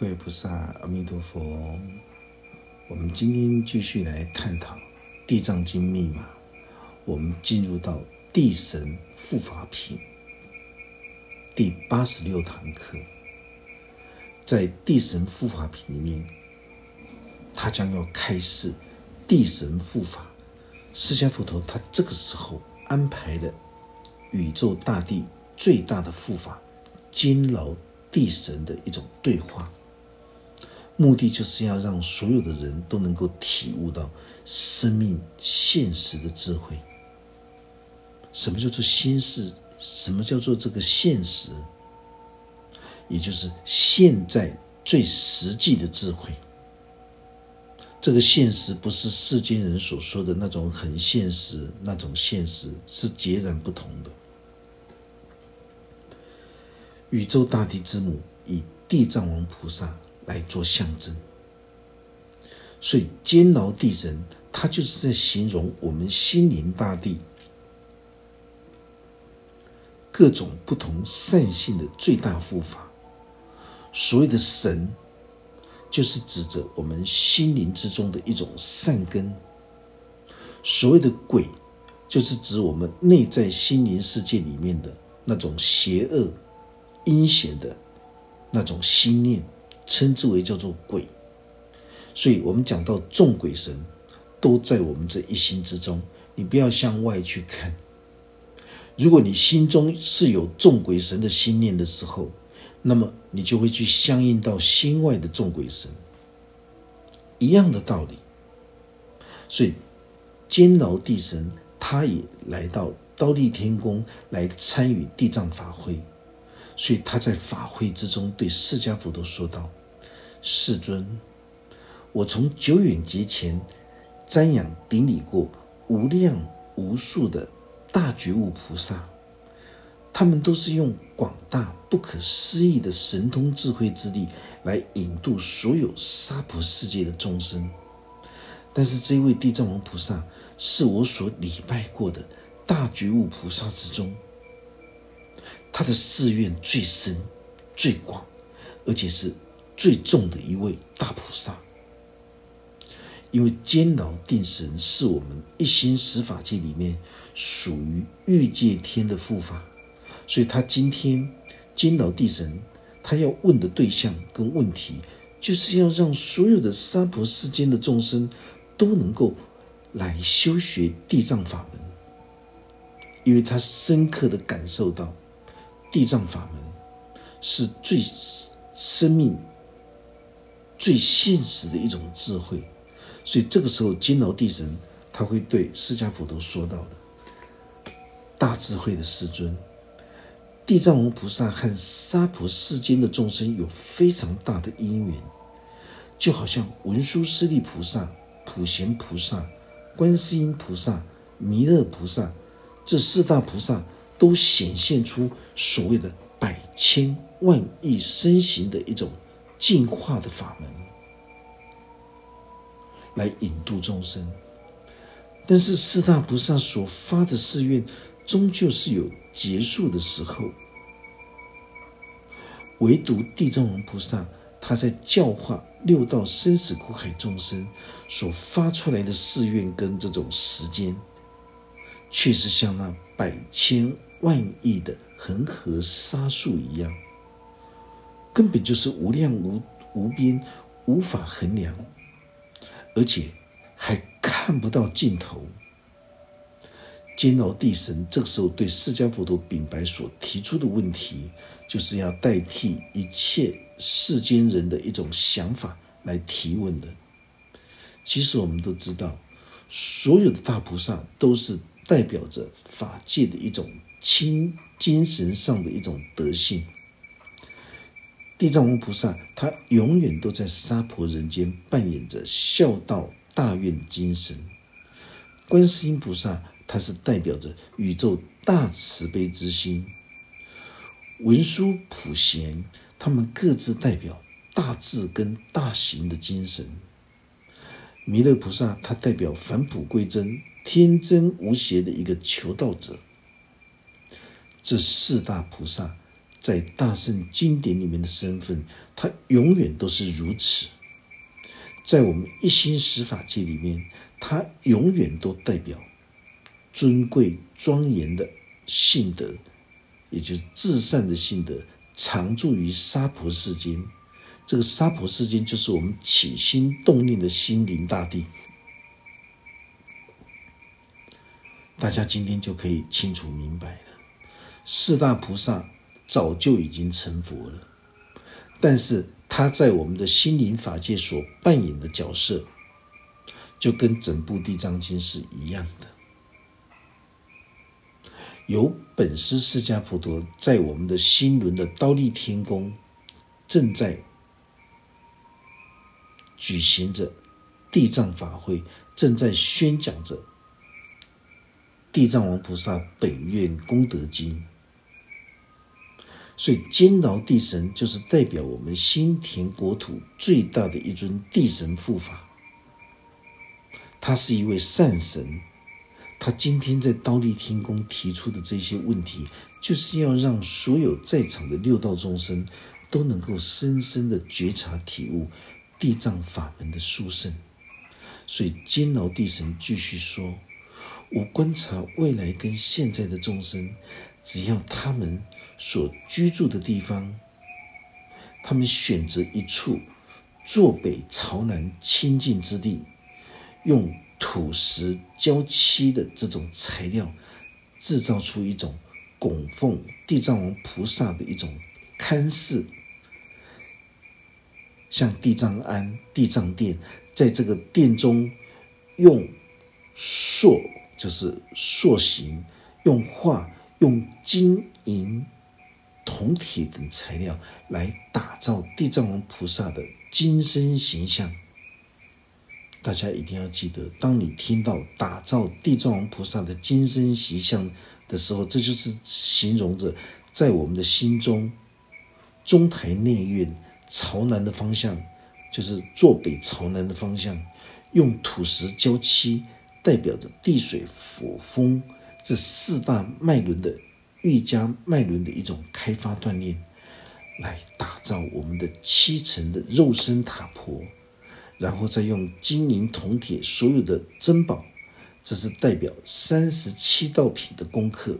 各位菩萨，阿弥陀佛。我们今天继续来探讨《地藏经》密码。我们进入到地神护法品第八十六堂课。在地神护法品里面，他将要开示地神护法。释迦佛陀他这个时候安排的宇宙大地最大的护法金牢地神的一种对话。目的就是要让所有的人都能够体悟到生命现实的智慧。什么叫做心事？什么叫做这个现实？也就是现在最实际的智慧。这个现实不是世间人所说的那种很现实，那种现实是截然不同的。宇宙大地之母以地藏王菩萨。来做象征，所以监牢地神，他就是在形容我们心灵大地各种不同善性的最大护法。所谓的神，就是指着我们心灵之中的一种善根；所谓的鬼，就是指我们内在心灵世界里面的那种邪恶、阴险的那种心念。称之为叫做鬼，所以我们讲到众鬼神，都在我们这一心之中。你不要向外去看。如果你心中是有众鬼神的心念的时候，那么你就会去相应到心外的众鬼神，一样的道理。所以监牢地神他也来到刀立天宫来参与地藏法会，所以他在法会之中对释迦佛都说道。世尊，我从久远劫前瞻仰顶礼过无量无数的大觉悟菩萨，他们都是用广大不可思议的神通智慧之力来引渡所有娑婆世界的众生。但是这位地藏王菩萨是我所礼拜过的大觉悟菩萨之中，他的誓愿最深、最广，而且是。最重的一位大菩萨，因为监牢定神是我们一心十法界里面属于欲界天的护法，所以他今天监牢地神，他要问的对象跟问题，就是要让所有的娑婆世间的众生都能够来修学地藏法门，因为他深刻的感受到地藏法门是最生命。最现实的一种智慧，所以这个时候，金楼地神他会对释迦佛陀说到的：大智慧的世尊，地藏王菩萨和娑婆世间的众生有非常大的因缘，就好像文殊师利菩萨、普贤菩萨、观世音菩萨、弥勒菩萨这四大菩萨都显现出所谓的百千万亿身形的一种。进化的法门来引渡众生，但是四大菩萨所发的誓愿，终究是有结束的时候。唯独地藏王菩萨，他在教化六道生死苦海众生所发出来的誓愿跟这种时间，却是像那百千万亿的恒河沙数一样。根本就是无量无无边，无法衡量，而且还看不到尽头。监牢地神这个时候对释迦佛陀禀白所提出的问题，就是要代替一切世间人的一种想法来提问的。其实我们都知道，所有的大菩萨都是代表着法界的一种清精神上的一种德性。地藏王菩萨，他永远都在娑婆人间扮演着孝道大愿精神；观世音菩萨，他是代表着宇宙大慈悲之心；文殊普贤，他们各自代表大智跟大行的精神；弥勒菩萨，他代表返璞归真、天真无邪的一个求道者。这四大菩萨。在大圣经典里面的身份，他永远都是如此。在我们一心十法界里面，他永远都代表尊贵庄严的性德，也就是至善的性德，常住于娑婆世间。这个娑婆世间，就是我们起心动念的心灵大地。大家今天就可以清楚明白了，四大菩萨早就已经成佛了，但是他在我们的心灵法界所扮演的角色，就跟整部地藏经是一样的。有本师释迦佛陀在我们的心轮的刀立天宫，正在。举行着地藏法会，正在宣讲着地藏王菩萨本愿功德经。所以，坚牢地神就是代表我们新田国土最大的一尊地神护法。他是一位善神，他今天在刀立天宫提出的这些问题，就是要让所有在场的六道众生都能够深深的觉察体悟。地藏法门的殊胜，所以监牢地神继续说：“我观察未来跟现在的众生，只要他们所居住的地方，他们选择一处坐北朝南清净之地，用土石浇漆的这种材料，制造出一种供奉地藏王菩萨的一种龛室。”像地藏庵、地藏殿，在这个殿中用塑，就是塑形，用画、用金银、铜铁等材料来打造地藏王菩萨的金身形象。大家一定要记得，当你听到打造地藏王菩萨的金身形象的时候，这就是形容着在我们的心中中台内院。朝南的方向，就是坐北朝南的方向，用土石胶漆代表着地水火风这四大脉轮的瑜伽脉轮的一种开发锻炼，来打造我们的七层的肉身塔婆，然后再用金银铜铁所有的珍宝，这是代表三十七道品的功课，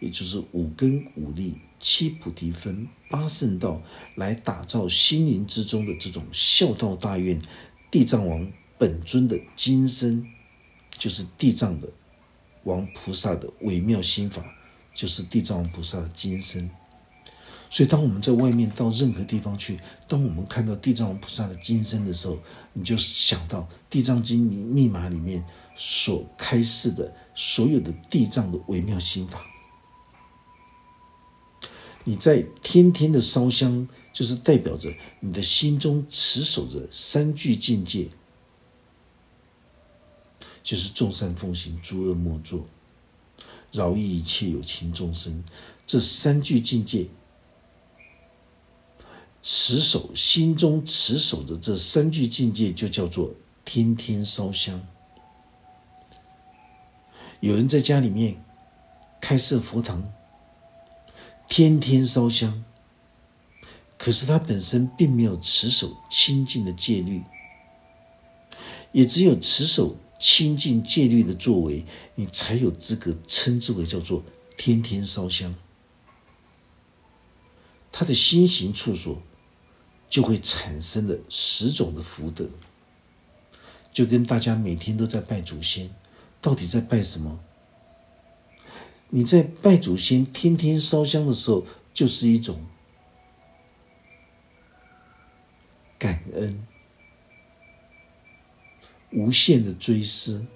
也就是五根五力。七菩提分、八圣道，来打造心灵之中的这种孝道大愿。地藏王本尊的金身，就是地藏的王菩萨的微妙心法，就是地藏王菩萨的金身。所以，当我们在外面到任何地方去，当我们看到地藏王菩萨的金身的时候，你就想到《地藏经》里密码里面所开示的所有的地藏的微妙心法。你在天天的烧香，就是代表着你的心中持守着三句境界，就是众善奉行，诸恶莫作，饶益一切有情众生。这三句境界，持守心中持守的这三句境界，就叫做天天烧香。有人在家里面开设佛堂。天天烧香，可是他本身并没有持守清净的戒律，也只有持守清净戒律的作为，你才有资格称之为叫做天天烧香。他的心行处所就会产生了十种的福德，就跟大家每天都在拜祖先，到底在拜什么？你在拜祖先、天天烧香的时候，就是一种感恩、无限的追思，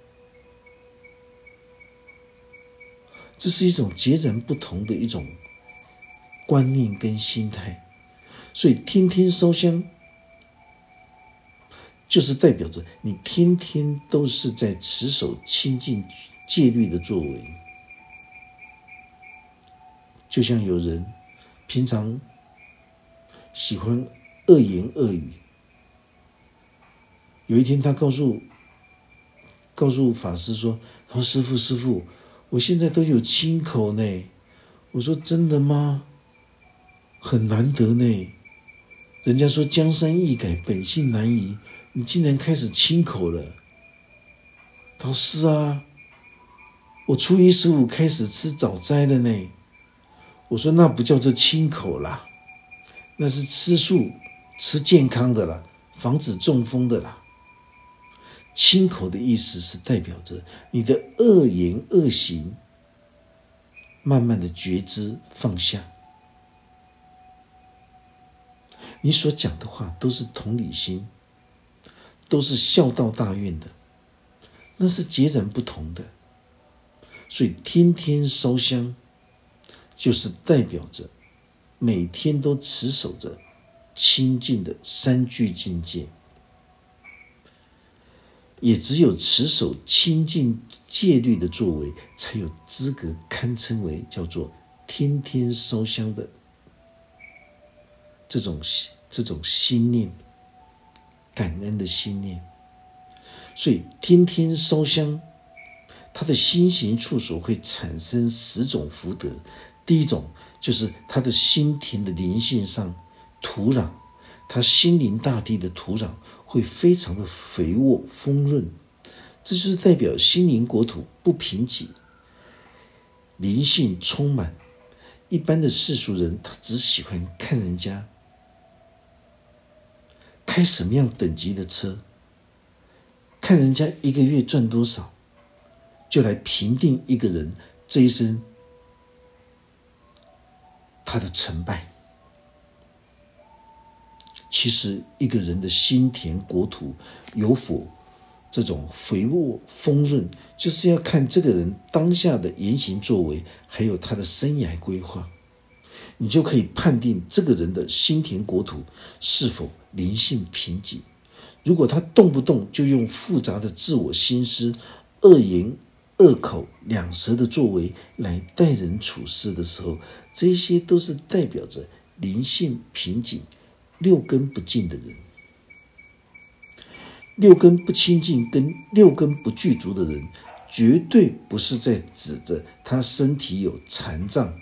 这是一种截然不同的一种观念跟心态。所以，天天烧香，就是代表着你天天都是在持守清净戒律的作为。就像有人平常喜欢恶言恶语，有一天他告诉告诉法师说：“他说师傅师傅，我现在都有亲口呢。”我说：“真的吗？”很难得呢。人家说江山易改，本性难移，你竟然开始亲口了。他说是啊，我初一十五开始吃早斋了呢。我说那不叫做亲口啦，那是吃素、吃健康的啦，防止中风的啦。亲口的意思是代表着你的恶言恶行，慢慢的觉知放下。你所讲的话都是同理心，都是孝道大愿的，那是截然不同的。所以天天烧香，就是代表着每天都持守着清净的三聚境界。也只有持守清净戒律的作为，才有资格堪称为叫做天天烧香的这种这种心念，感恩的心念。所以天天烧香，他的心行处所会产生十种福德。第一种就是他的心田的灵性上土壤，他心灵大地的土壤。会非常的肥沃丰润，这就是代表心灵国土不贫瘠，灵性充满。一般的世俗人，他只喜欢看人家开什么样等级的车，看人家一个月赚多少，就来评定一个人这一生他的成败。其实，一个人的心田国土有否这种肥沃丰润，就是要看这个人当下的言行作为，还有他的生涯规划，你就可以判定这个人的心田国土是否灵性贫瘠。如果他动不动就用复杂的自我心思、恶言恶口、两舌的作为来待人处事的时候，这些都是代表着灵性贫瘠。六根不净的人，六根不清净跟六根不具足的人，绝对不是在指着他身体有残障，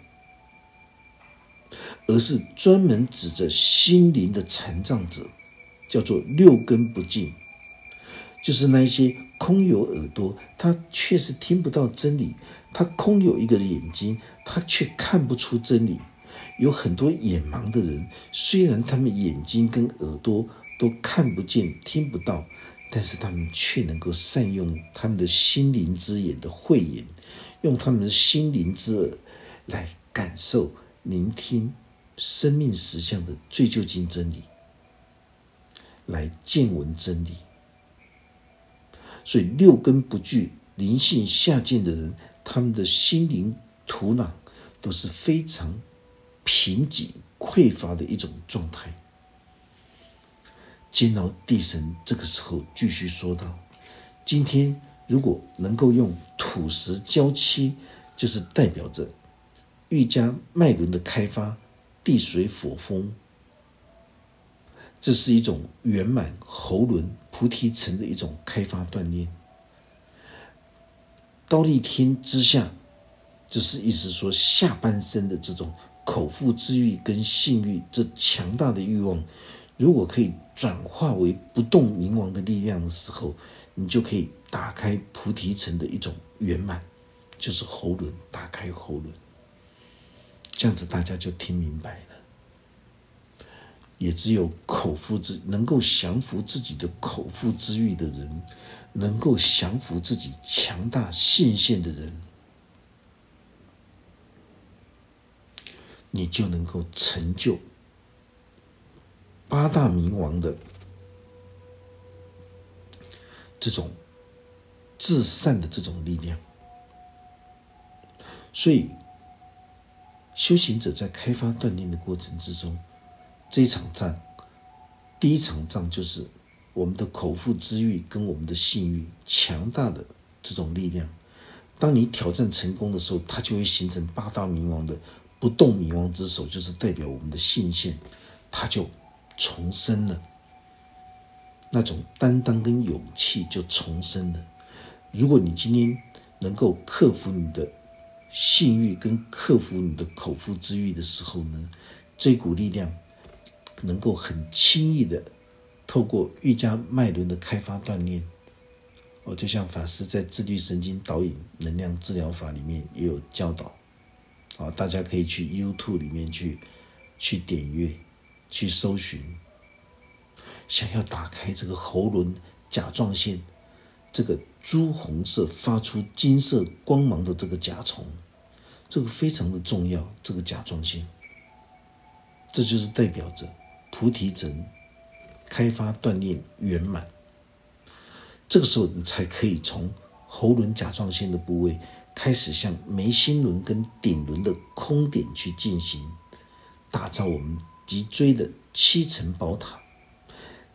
而是专门指着心灵的残障者，叫做六根不净，就是那些空有耳朵，他确实听不到真理；他空有一个眼睛，他却看不出真理。有很多眼盲的人，虽然他们眼睛跟耳朵都看不见、听不到，但是他们却能够善用他们的心灵之眼的慧眼，用他们的心灵之耳来感受、聆听生命实相的最究竟真理，来见闻真理。所以六根不具、灵性下贱的人，他们的心灵土壤都是非常。贫瘠匮乏的一种状态。煎熬地神这个时候继续说道：“今天如果能够用土石交漆，就是代表着瑜伽脉轮的开发，地水火风，这是一种圆满喉轮菩提层的一种开发锻炼。刀立天之下，就是意思说下半身的这种。”口腹之欲跟性欲这强大的欲望，如果可以转化为不动冥王的力量的时候，你就可以打开菩提城的一种圆满，就是喉轮打开喉轮，这样子大家就听明白了。也只有口腹之能够降服自己的口腹之欲的人，能够降服自己强大性线的人。你就能够成就八大冥王的这种至善的这种力量。所以，修行者在开发锻炼的过程之中，这一场战，第一场仗就是我们的口腹之欲跟我们的性欲强大的这种力量。当你挑战成功的时候，它就会形成八大冥王的。不动冥王之手，就是代表我们的信心，它就重生了。那种担当跟勇气就重生了。如果你今天能够克服你的性欲，跟克服你的口腹之欲的时候呢，这股力量能够很轻易的透过瑜伽脉轮的开发锻炼。我就像法师在自律神经导引能量治疗法里面也有教导，啊，大家可以去 YouTube 里面去去点阅，去搜寻。想要打开这个喉轮甲状腺，这个朱红色发出金色光芒的这个甲虫，这个非常的重要。这个甲状腺，这就是代表着菩提层开发锻炼圆满。这个时候，你才可以从喉轮甲状腺的部位开始，向眉心轮跟顶轮的空点去进行打造我们脊椎的七层宝塔，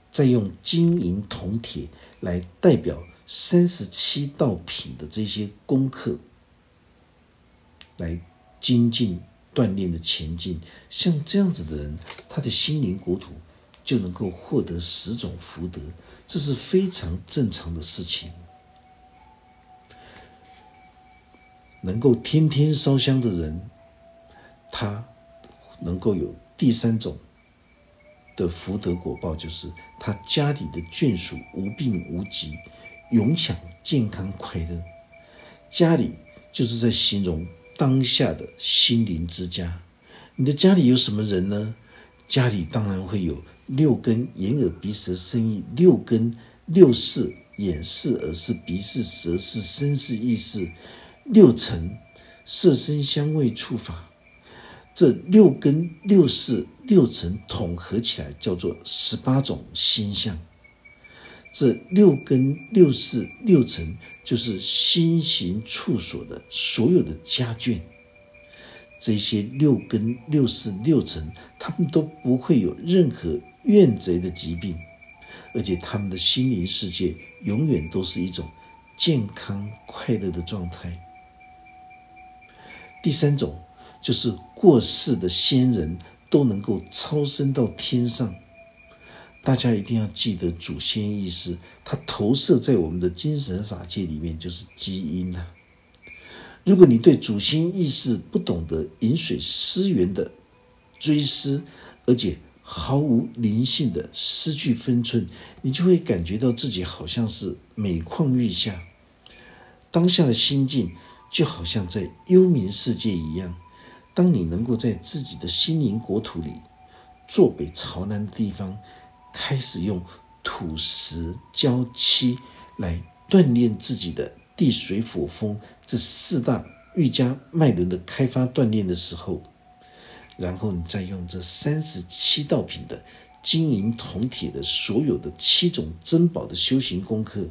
再用金银铜铁来代表三十七道品的这些功课，来精进锻炼的前进。像这样子的人，他的心灵国土就能够获得十种福德。这是非常正常的事情。能够天天烧香的人，他能够有第三种的福德果报，就是他家里的眷属无病无疾，永享健康快乐。家里就是在形容当下的心灵之家。你的家里有什么人呢？家里当然会有。六根眼耳鼻舌身意，六根六识眼识耳识鼻识舌识身识意识，六尘色声香味触法，这六根六识六尘统合起来叫做十八种心相。这六根六识六尘就是心行处所的所有的家眷。这些六根六识六尘，他们都不会有任何。怨贼的疾病，而且他们的心灵世界永远都是一种健康快乐的状态。第三种就是过世的先人都能够超生到天上。大家一定要记得祖先意识，它投射在我们的精神法界里面就是基因呐。如果你对祖先意识不懂得饮水思源的追思，而且毫无灵性的失去分寸，你就会感觉到自己好像是每况愈下。当下的心境就好像在幽冥世界一样。当你能够在自己的心灵国土里，坐北朝南的地方，开始用土石胶漆来锻炼自己的地水火风这四大瑜伽脉轮的开发锻炼的时候。然后你再用这三十七道品的金银铜铁的所有的七种珍宝的修行功课，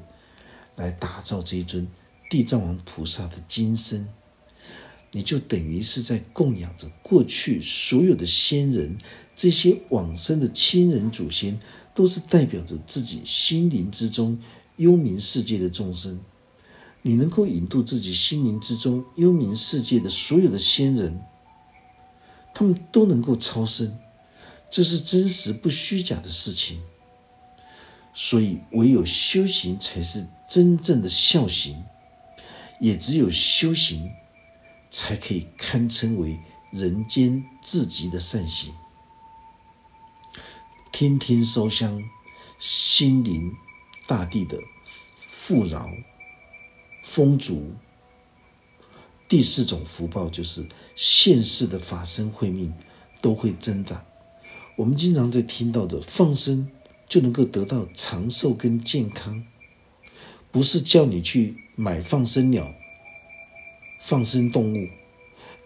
来打造这一尊地藏王菩萨的金身，你就等于是在供养着过去所有的先人，这些往生的亲人祖先，都是代表着自己心灵之中幽冥世界的众生。你能够引渡自己心灵之中幽冥世界的所有的先人。他们都能够超生，这是真实不虚假的事情。所以，唯有修行才是真正的孝行，也只有修行，才可以堪称为人间至极的善行。天天烧香，心灵大地的富饶丰足。第四种福报就是现世的法身慧命都会增长。我们经常在听到的放生就能够得到长寿跟健康，不是叫你去买放生鸟、放生动物，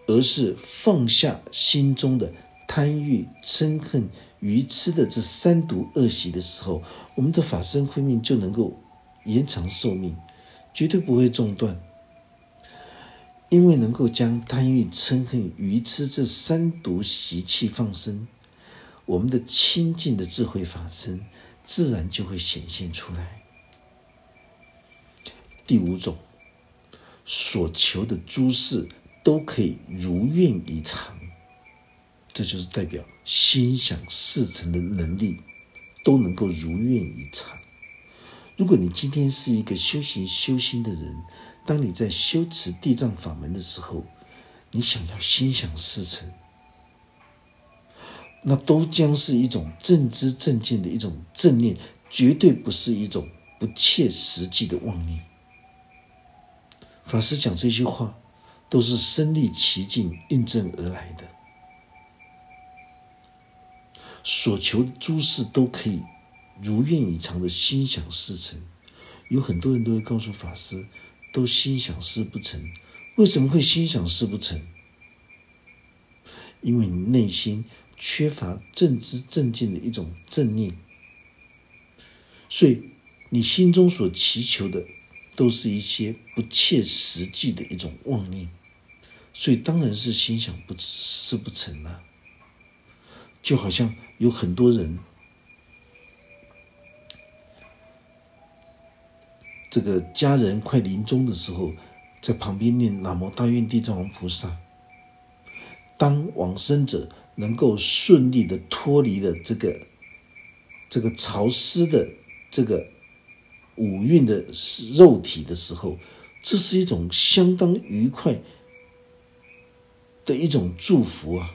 而是放下心中的贪欲、嗔恨、愚痴的这三毒恶习的时候，我们的法身慧命就能够延长寿命，绝对不会中断。因为能够将贪欲、嗔恨、愚痴这三毒习气放生，我们的清净的智慧法身自然就会显现出来。第五种，所求的诸事都可以如愿以偿，这就是代表心想事成的能力都能够如愿以偿。如果你今天是一个修行修心的人，当你在修持地藏法门的时候，你想要心想事成，那都将是一种正知正见的一种正念，绝对不是一种不切实际的妄念。法师讲这些话，都是身历其境印证而来的。所求诸事都可以如愿以偿的心想事成。有很多人都会告诉法师，都心想事不成。为什么会心想事不成？因为你内心缺乏正知正见的一种正念，所以你心中所祈求的都是一些不切实际的一种妄念，所以当然是心想不事不成了。就好像有很多人，这个家人快临终的时候，在旁边念“南无大愿地藏王菩萨”。当往生者能够顺利的脱离了这个这个潮湿的这个五蕴的肉体的时候，这是一种相当愉快的一种祝福啊。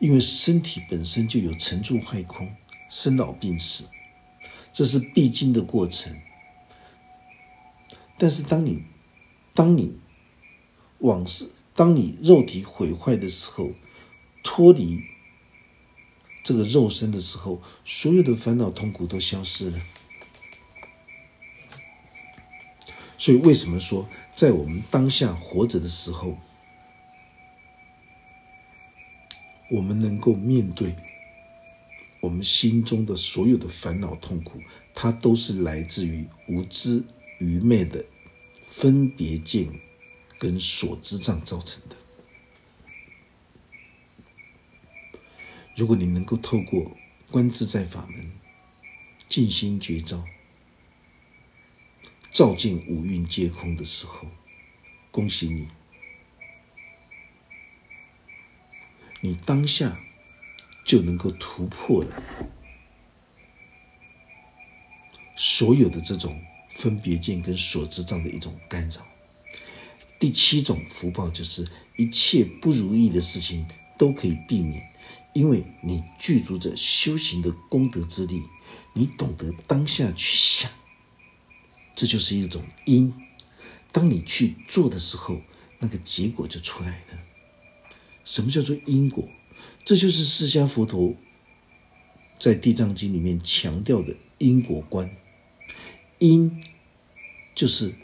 因为身体本身就有成住坏空、生老病死，这是必经的过程。但是，当你当你往事，当你肉体毁坏的时候，脱离这个肉身的时候，所有的烦恼痛苦都消失了。所以，为什么说在我们当下活着的时候？我们能够面对我们心中的所有的烦恼痛苦，它都是来自于无知愚昧的分别见跟所知障造成的。如果你能够透过观自在法门静心觉照，照见五蕴皆空的时候，恭喜你。你当下就能够突破了所有的这种分别见跟所知障的一种干扰。第七种福报就是一切不如意的事情都可以避免，因为你具足着修行的功德之力，你懂得当下去想，这就是一种因。当你去做的时候，那个结果就出来了。什么叫做因果？这就是释迦佛陀在《地藏经》里面强调的因果观。因就是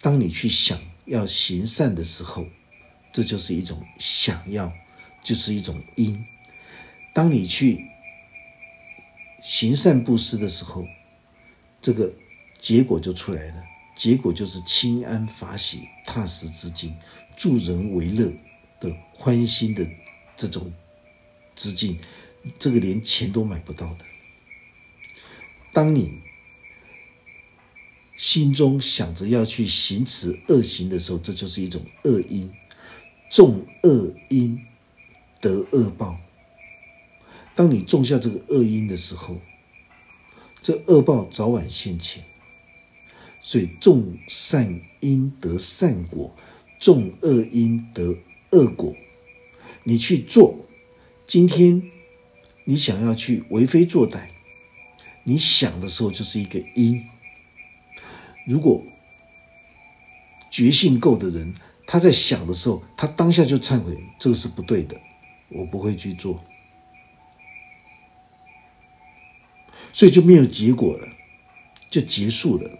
当你去想要行善的时候，这就是一种想要，就是一种因。当你去行善布施的时候，这个结果就出来了。结果就是清安法喜、踏实之境，助人为乐。的欢心的这种资金，这个连钱都买不到的。当你心中想着要去行持恶行的时候，这就是一种恶因，种恶因得恶报。当你种下这个恶因的时候，这恶报早晚现前。所以种善因得善果，种恶因得。恶果，你去做。今天你想要去为非作歹，你想的时候就是一个因。如果觉性够的人，他在想的时候，他当下就忏悔，这个是不对的，我不会去做，所以就没有结果了，就结束了。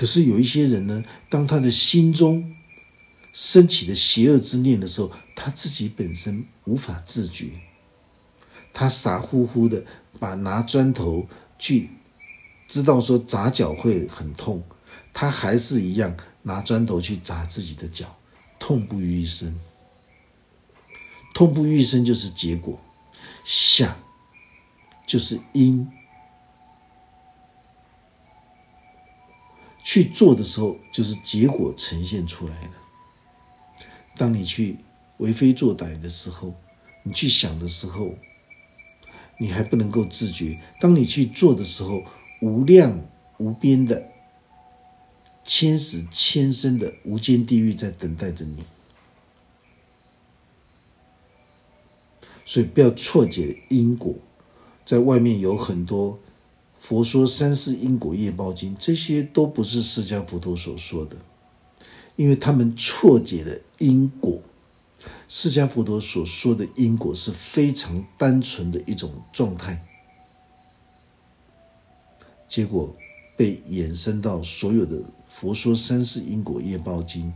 可是有一些人呢，当他的心中，升起的邪恶之念的时候，他自己本身无法自觉，他傻乎乎的把拿砖头去，知道说砸脚会很痛，他还是一样拿砖头去砸自己的脚，痛不欲生。痛不欲生就是结果，想就是因，去做的时候就是结果呈现出来了。当你去为非作歹的时候，你去想的时候，你还不能够自觉；当你去做的时候，无量无边的千死千生的无间地狱在等待着你。所以不要错解因果。在外面有很多佛说三世因果业报经，这些都不是释迦佛陀所说的，因为他们错解了因果。释迦佛陀所说的因果是非常单纯的一种状态，结果被衍生到所有的佛说三世因果业报经，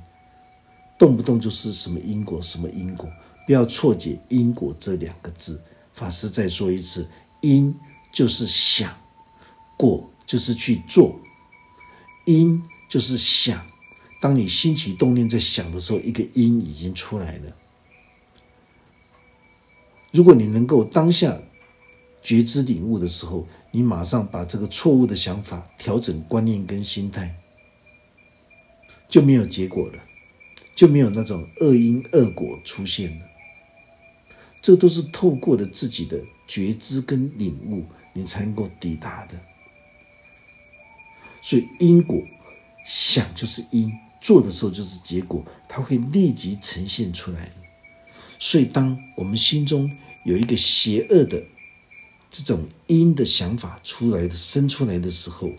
动不动就是什么因果什么因果，不要错解因果这两个字。法师再说一次，因就是想，果就是去做，因就是想。当你心起动念在想的时候，一个因已经出来了。如果你能够当下觉知领悟的时候，你马上把这个错误的想法调整观念跟心态，就没有结果了，就没有那种恶因恶果出现了。这都是透过了自己的觉知跟领悟，你才能够抵达的。所以因果想就是因，做的时候就是结果，它会立即呈现出来。所以，当我们心中有一个邪恶的这种因的想法出来的生出来的时候，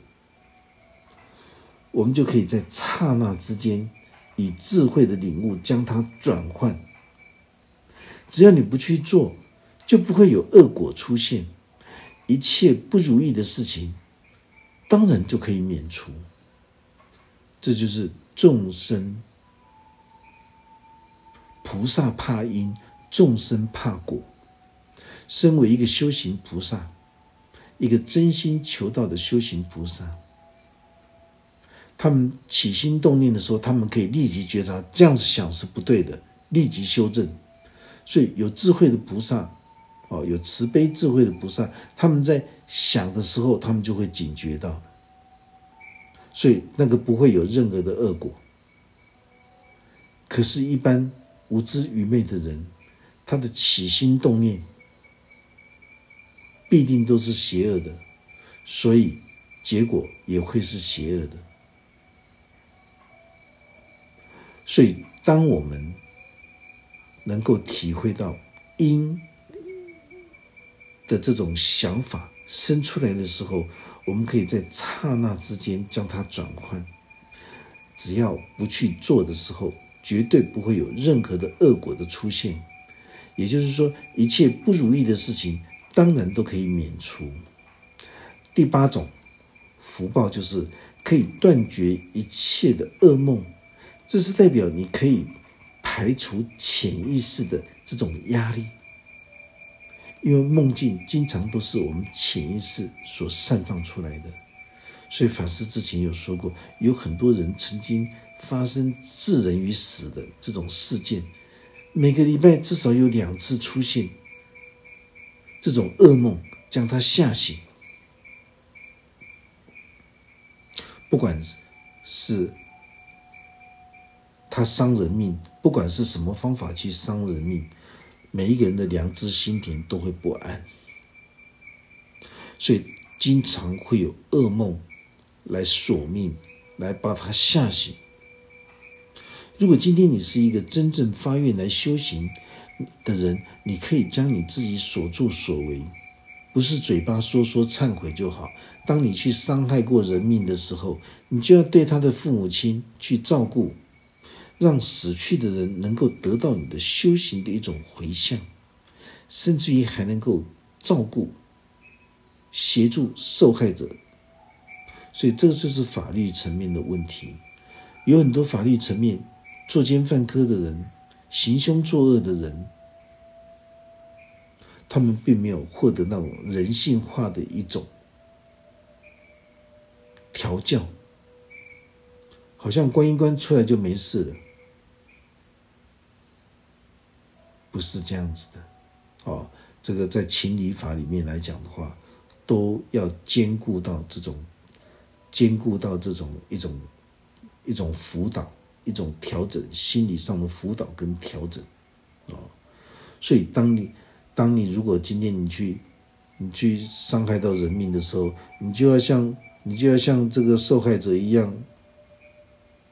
我们就可以在刹那之间以智慧的领悟将它转换。只要你不去做，就不会有恶果出现，一切不如意的事情，当然就可以免除。这就是众生。菩萨怕因，众生怕果。身为一个修行菩萨，一个真心求道的修行菩萨，他们起心动念的时候，他们可以立即觉察这样子想是不对的，立即修正。所以有智慧的菩萨，哦，有慈悲智慧的菩萨，他们在想的时候，他们就会警觉到，所以那个不会有任何的恶果。可是，一般。无知愚昧的人，他的起心动念必定都是邪恶的，所以结果也会是邪恶的。所以，当我们能够体会到因的这种想法生出来的时候，我们可以在刹那之间将它转换。只要不去做的时候。绝对不会有任何的恶果的出现，也就是说，一切不如意的事情当然都可以免除。第八种福报就是可以断绝一切的噩梦，这是代表你可以排除潜意识的这种压力，因为梦境经常都是我们潜意识所散放出来的。所以法师之前有说过，有很多人曾经。发生致人于死的这种事件，每个礼拜至少有两次出现这种噩梦，将他吓醒。不管是他伤人命，不管是什么方法去伤人命，每一个人的良知心田都会不安，所以经常会有噩梦来索命，来把他吓醒。如果今天你是一个真正发愿来修行的人，你可以将你自己所作所为，不是嘴巴说说忏悔就好。当你去伤害过人命的时候，你就要对他的父母亲去照顾，让死去的人能够得到你的修行的一种回向，甚至于还能够照顾、协助受害者。所以，这就是法律层面的问题，有很多法律层面。作奸犯科的人，行凶作恶的人，他们并没有获得那种人性化的一种调教，好像观一关出来就没事了，不是这样子的。哦，这个在情理法里面来讲的话，都要兼顾到这种，兼顾到这种一种一种辅导。一种调整心理上的辅导跟调整，哦，所以当你当你如果今天你去你去伤害到人命的时候，你就要像你就要像这个受害者一样，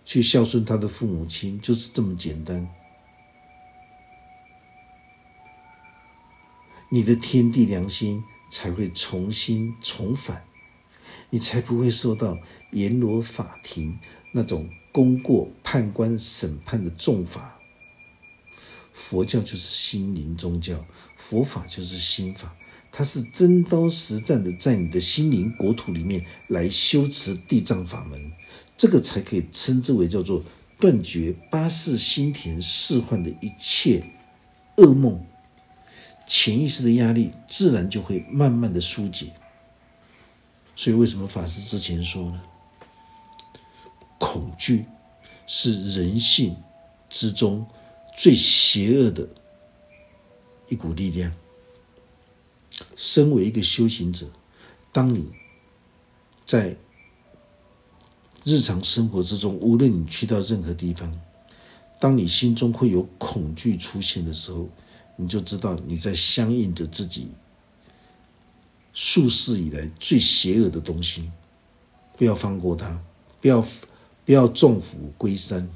去孝顺他的父母亲，就是这么简单。你的天地良心才会重新重返，你才不会受到阎罗法庭那种功过判官审判的重罚。佛教就是心灵宗教，佛法就是心法，它是真刀实战的在你的心灵国土里面来修持地藏法门，这个才可以称之为叫做。断绝八世心田释幻的一切噩梦，潜意识的压力自然就会慢慢的疏解。所以，为什么法师之前说呢？恐惧是人性之中最邪恶的一股力量。身为一个修行者，当你在日常生活之中，无论你去到任何地方，当你心中会有恐惧出现的时候，你就知道你在相应着自己数世以来最邪恶的东西。不要放过它，不要不要纵虎归山。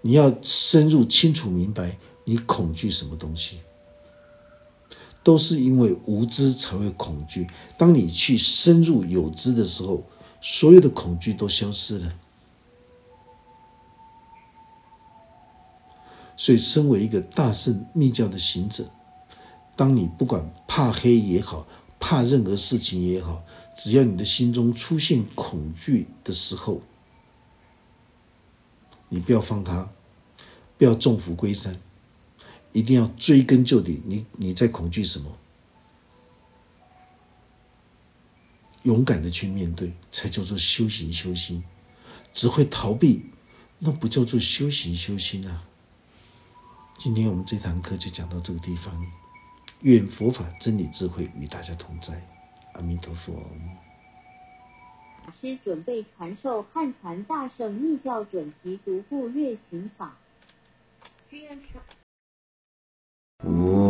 你要深入清楚明白，你恐惧什么东西，都是因为无知才会恐惧。当你去深入有知的时候，所有的恐惧都消失了，所以，身为一个大圣密教的行者，当你不管怕黑也好，怕任何事情也好，只要你的心中出现恐惧的时候，你不要放他，不要众虎归山，一定要追根究底。你你在恐惧什么？勇敢的去面对，才叫做修行修心。只会逃避，那不叫做修行修心啊！今天我们这堂课就讲到这个地方。愿佛法真理智慧与大家同在，阿弥陀佛。法师准备传授汉传大圣密教准提独步月行法。我。